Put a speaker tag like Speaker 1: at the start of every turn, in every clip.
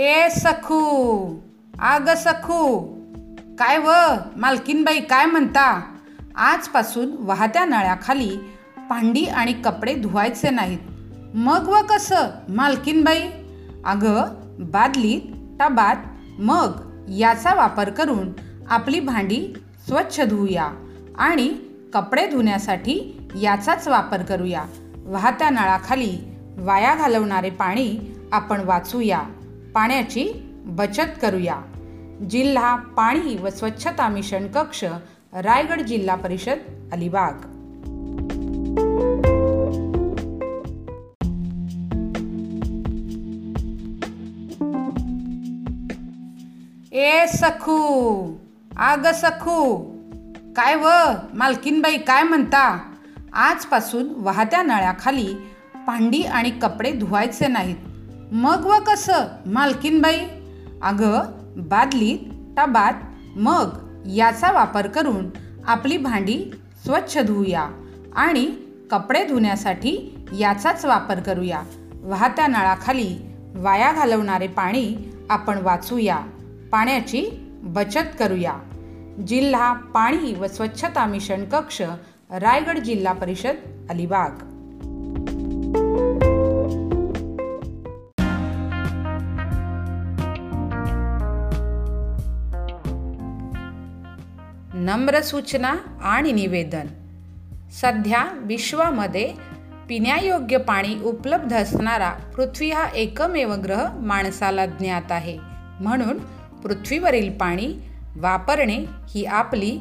Speaker 1: ए सखू आग सखू काय व? मालकीनबाई काय म्हणता? आजपासून वाहत्या नळ्याखाली भांडी आणि कपडे धुवायचे नाहीत. मग व कसं मालकीनबाई? अगं बादलीत टबात मग याचा वापर करून आपली भांडी स्वच्छ धुवूया आणि कपडे धुण्यासाठी याचाच वापर करूया. वाहत्या नळाखाली वाया घालवणारे पाणी आपण वाचूया. पाण्याची बचत करूया. जिल्हा पाणी व स्वच्छता मिशन कक्ष रायगड जिल्हा परिषद अलिबाग. ए सखू आग सखू काय व? मालकीनबाई काय म्हणता? आजपासून वाहत्या नळ्याखाली भांडी आणि कपडे धुवायचे नाहीत. मग व कसं? मालकीनबाई? अगं बादलीत टबात मग याचा वापर करून आपली भांडी स्वच्छ धुवूया आणि कपडे धुण्यासाठी याचाच वापर करूया. वाहत्या नळाखाली वाया घालवणारे पाणी आपण वाचूया. पाण्याची बचत करूया. जिल्हा पाणी व स्वच्छता मिशन कक्ष रायगड जिल्हा परिषद अलिबाग. नम्र सूचना आणि निवेदन. सध्या विश्वामध्ये पिण्यायोग्य पाणी उपलब्ध असणारा पृथ्वी हा एकमेव ग्रह माणसाला ज्ञात आहे. म्हणून पृथ्वीवरील पाणी वापरणे ही आपली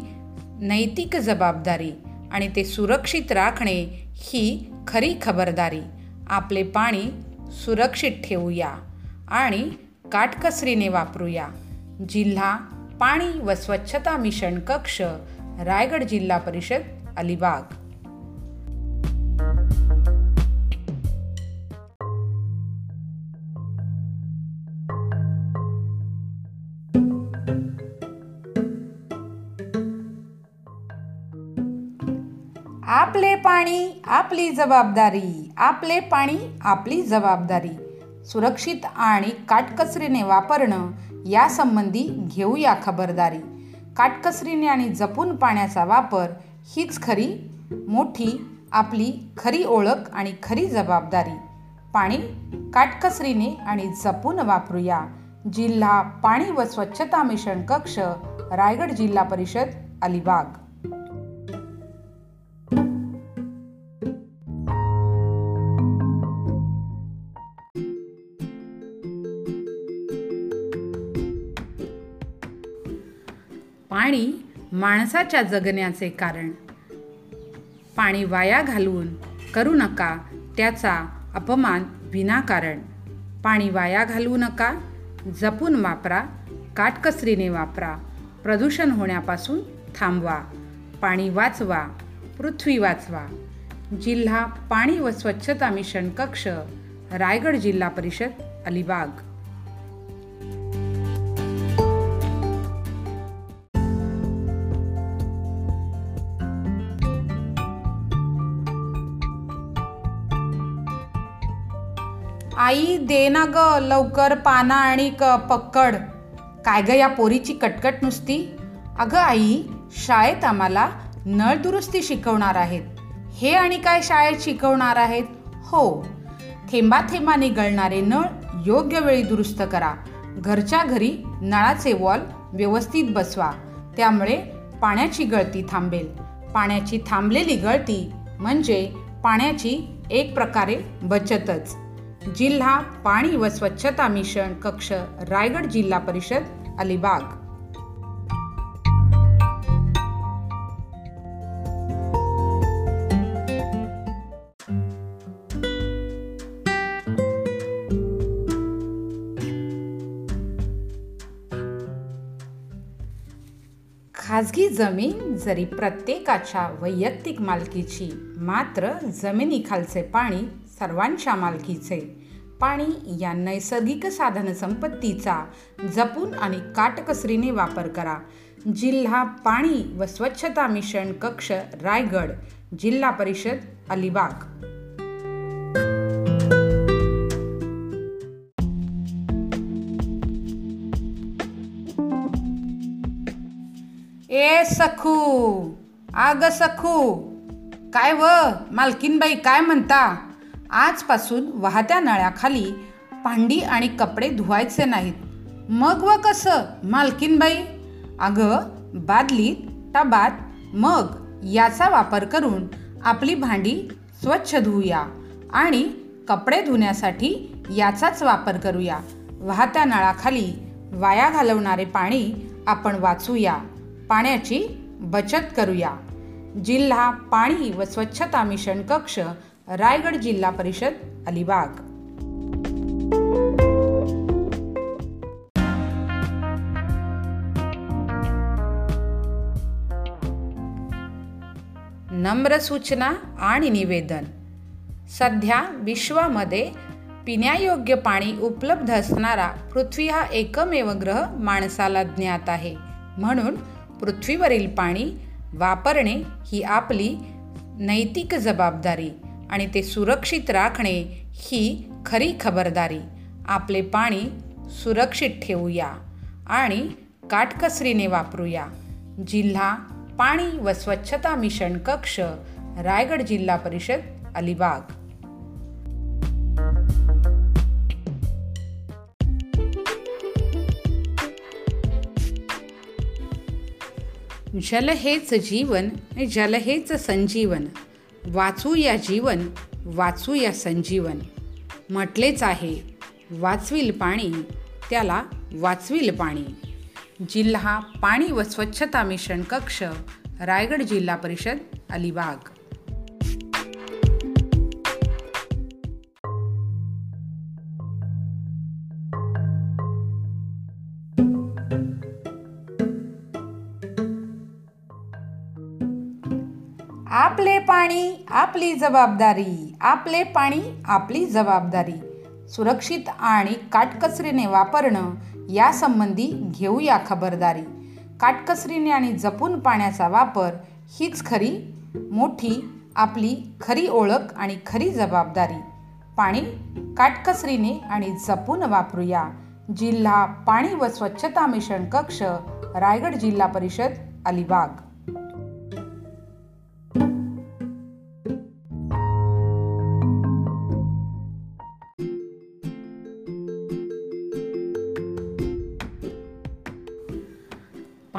Speaker 1: नैतिक जबाबदारी आणि ते सुरक्षित राखणे ही खरी खबरदारी. आपले पाणी सुरक्षित ठेवूया आणि काटकसरीने वापरूया. जिल्हा पाणी व स्वच्छता मिशन कक्ष रायगड जिल्हा परिषद अलिबाग. आपले पाणी आपली जबाबदारी. आपले पाणी आपली जबाबदारी. सुरक्षित आणि काटकसरीने वापरणं यासंबंधी घेऊया खबरदारी. काटकसरीने आणि जपून पाण्याचा वापर हीच खरी मोठी आपली खरी ओळख आणि खरी जबाबदारी. पाणी काटकसरीने आणि जपून वापरूया. जिल्हा पाणी व स्वच्छता मिशन कक्ष रायगड जिल्हा परिषद अलिबाग. माणसाच्या जगण्याचे कारण. पाणी वाया घालवून करू नका त्याचा अपमान विनाकारण. पाणी वाया घालवू नका जपून वापरा काटकसरीने वापरा. प्रदूषण होण्यापासून थांबवा. पाणी वाचवा पृथ्वी वाचवा. जिल्हा पाणी व स्वच्छता मिशन कक्ष रायगड जिल्हा परिषद अलिबाग. आई दे ना ग लवकर पाना आणि क पक्कड. काय ग या पोरीची कटकट नुसती? अगं आई शाळेत आम्हाला नळ दुरुस्ती शिकवणार आहेत. हे आणि काय शाळेत शिकवणार आहेत? हो. थेंबा थेंबाने गळणारे नळ योग्य वेळी दुरुस्त करा. घरच्या घरी नळाचे वॉल व्यवस्थित बसवा. त्यामुळे पाण्याची गळती थांबेल. पाण्याची थांबलेली गळती म्हणजे पाण्याची एक प्रकारे बचतच. जिल्हा पाणी व स्वच्छता मिशन कक्ष रायगड जिल्हा परिषद अलिबाग. खाजगी जमीन जरी प्रत्येकाच्या वैयक्तिक मालकीची मात्र जमिनीखालचे पाणी सर्वांच्या मालकीचे. पाणी या नैसर्गिक साधनसंपत्तीचा जपून आणि काटकसरीने वापर करा. जिल्हा पाणी व स्वच्छता मिशन कक्ष रायगड जिल्हा परिषद अलिबाग. ए सखू आग सखू. काय व? मालकीनबाई काय म्हणता? आजपासून वाहत्या नळ्याखाली भांडी आणि कपडे धुवायचे नाहीत. मग व कसं मालकीनबाई? अगं बादलीत टबात मग याचा वापर करून आपली भांडी स्वच्छ धुवूया आणि कपडे धुण्यासाठी याचाच वापर करूया. वाहत्या नळाखाली वाया घालवणारे पाणी आपण वाचूया. पाण्याची बचत करूया. जिल्हा पाणी व स्वच्छता मिशन कक्ष रायगड जिल्हा परिषद अलिबाग. नम्र सूचना आणि निवेदन. सध्या विश्वामध्ये पिण्यायोग्य पाणी उपलब्ध असणारा पृथ्वी हा एकमेव ग्रह माणसाला ज्ञात आहे. म्हणून पृथ्वीवरील पाणी वापरणे ही आपली नैतिक जबाबदारी. आणि ते सुरक्षित राखणे ही खरी खबरदारी. आपले पाणी सुरक्षित ठेवूया आणि काटकसरीने वापरूया. जिल्हा पाणी व स्वच्छता मिशन कक्ष रायगड जिल्हा परिषद अलिबाग. जल हेच जीवन जल हेच संजीवन. वाचू या जीवन वाचू या संजीवन. म्हटलेच आहे वाचविल पाणी त्याला वाचविल पाणी. जिल्हा पाणी व स्वच्छता मिशन कक्ष रायगड जिल्हा परिषद अलिबाग. पाणी आपली जबाबदारी आपले पाणी आपली जबाबदारी. सुरक्षित आणि काटकसरीने वापरणं यासंबंधी घेऊया खबरदारी. काटकसरीने आणि जपून पाण्याचा वापर हीच खरी मोठी आपली खरी ओळख आणि खरी जबाबदारी. पाणी काटकसरीने आणि जपून वापरूया. जिल्हा पाणी व स्वच्छता मिशन कक्ष रायगड जिल्हा परिषद अलिबाग.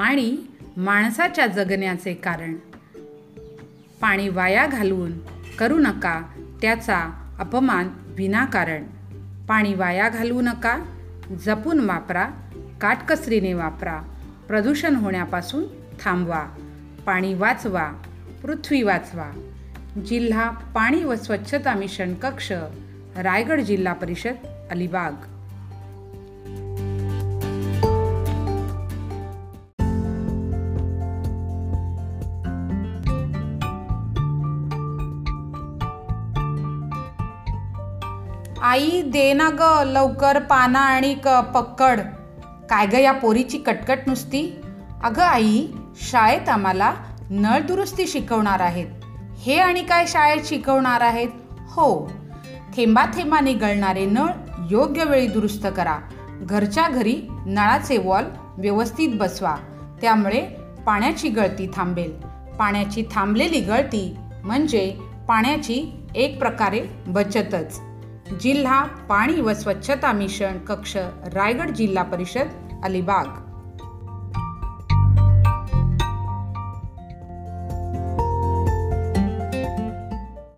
Speaker 1: पाणी माणसाच्या जगण्याचे कारण. पाणी वाया घालवून करू नका त्याचा अपमान विनाकारण. पाणी वाया घालवू नका जपून वापरा काटकसरीने वापरा. प्रदूषण होण्यापासून थांबवा. पाणी वाचवा पृथ्वी वाचवा. जिल्हा पाणी व स्वच्छता मिशन कक्ष रायगड जिल्हा परिषद अलिबाग. आई दे ना ग लवकर पाना आणि क पक्कड. काय ग या पोरीची कटकट नुसती? अगं आई शाळेत आम्हाला नळ दुरुस्ती शिकवणार आहेत. हे आणि काय शाळेत शिकवणार आहेत? हो. थेंबा थेंबाने गळणारे नळ योग्य वेळी दुरुस्त करा. घरच्या घरी नळाचे वॉल व्यवस्थित बसवा. त्यामुळे पाण्याची गळती थांबेल. पाण्याची थांबलेली गळती म्हणजे पाण्याची एक प्रकारे बचतच. जिल्हा पाणी व स्वच्छता मिशन कक्ष रायगड जिल्हा परिषद अलिबाग.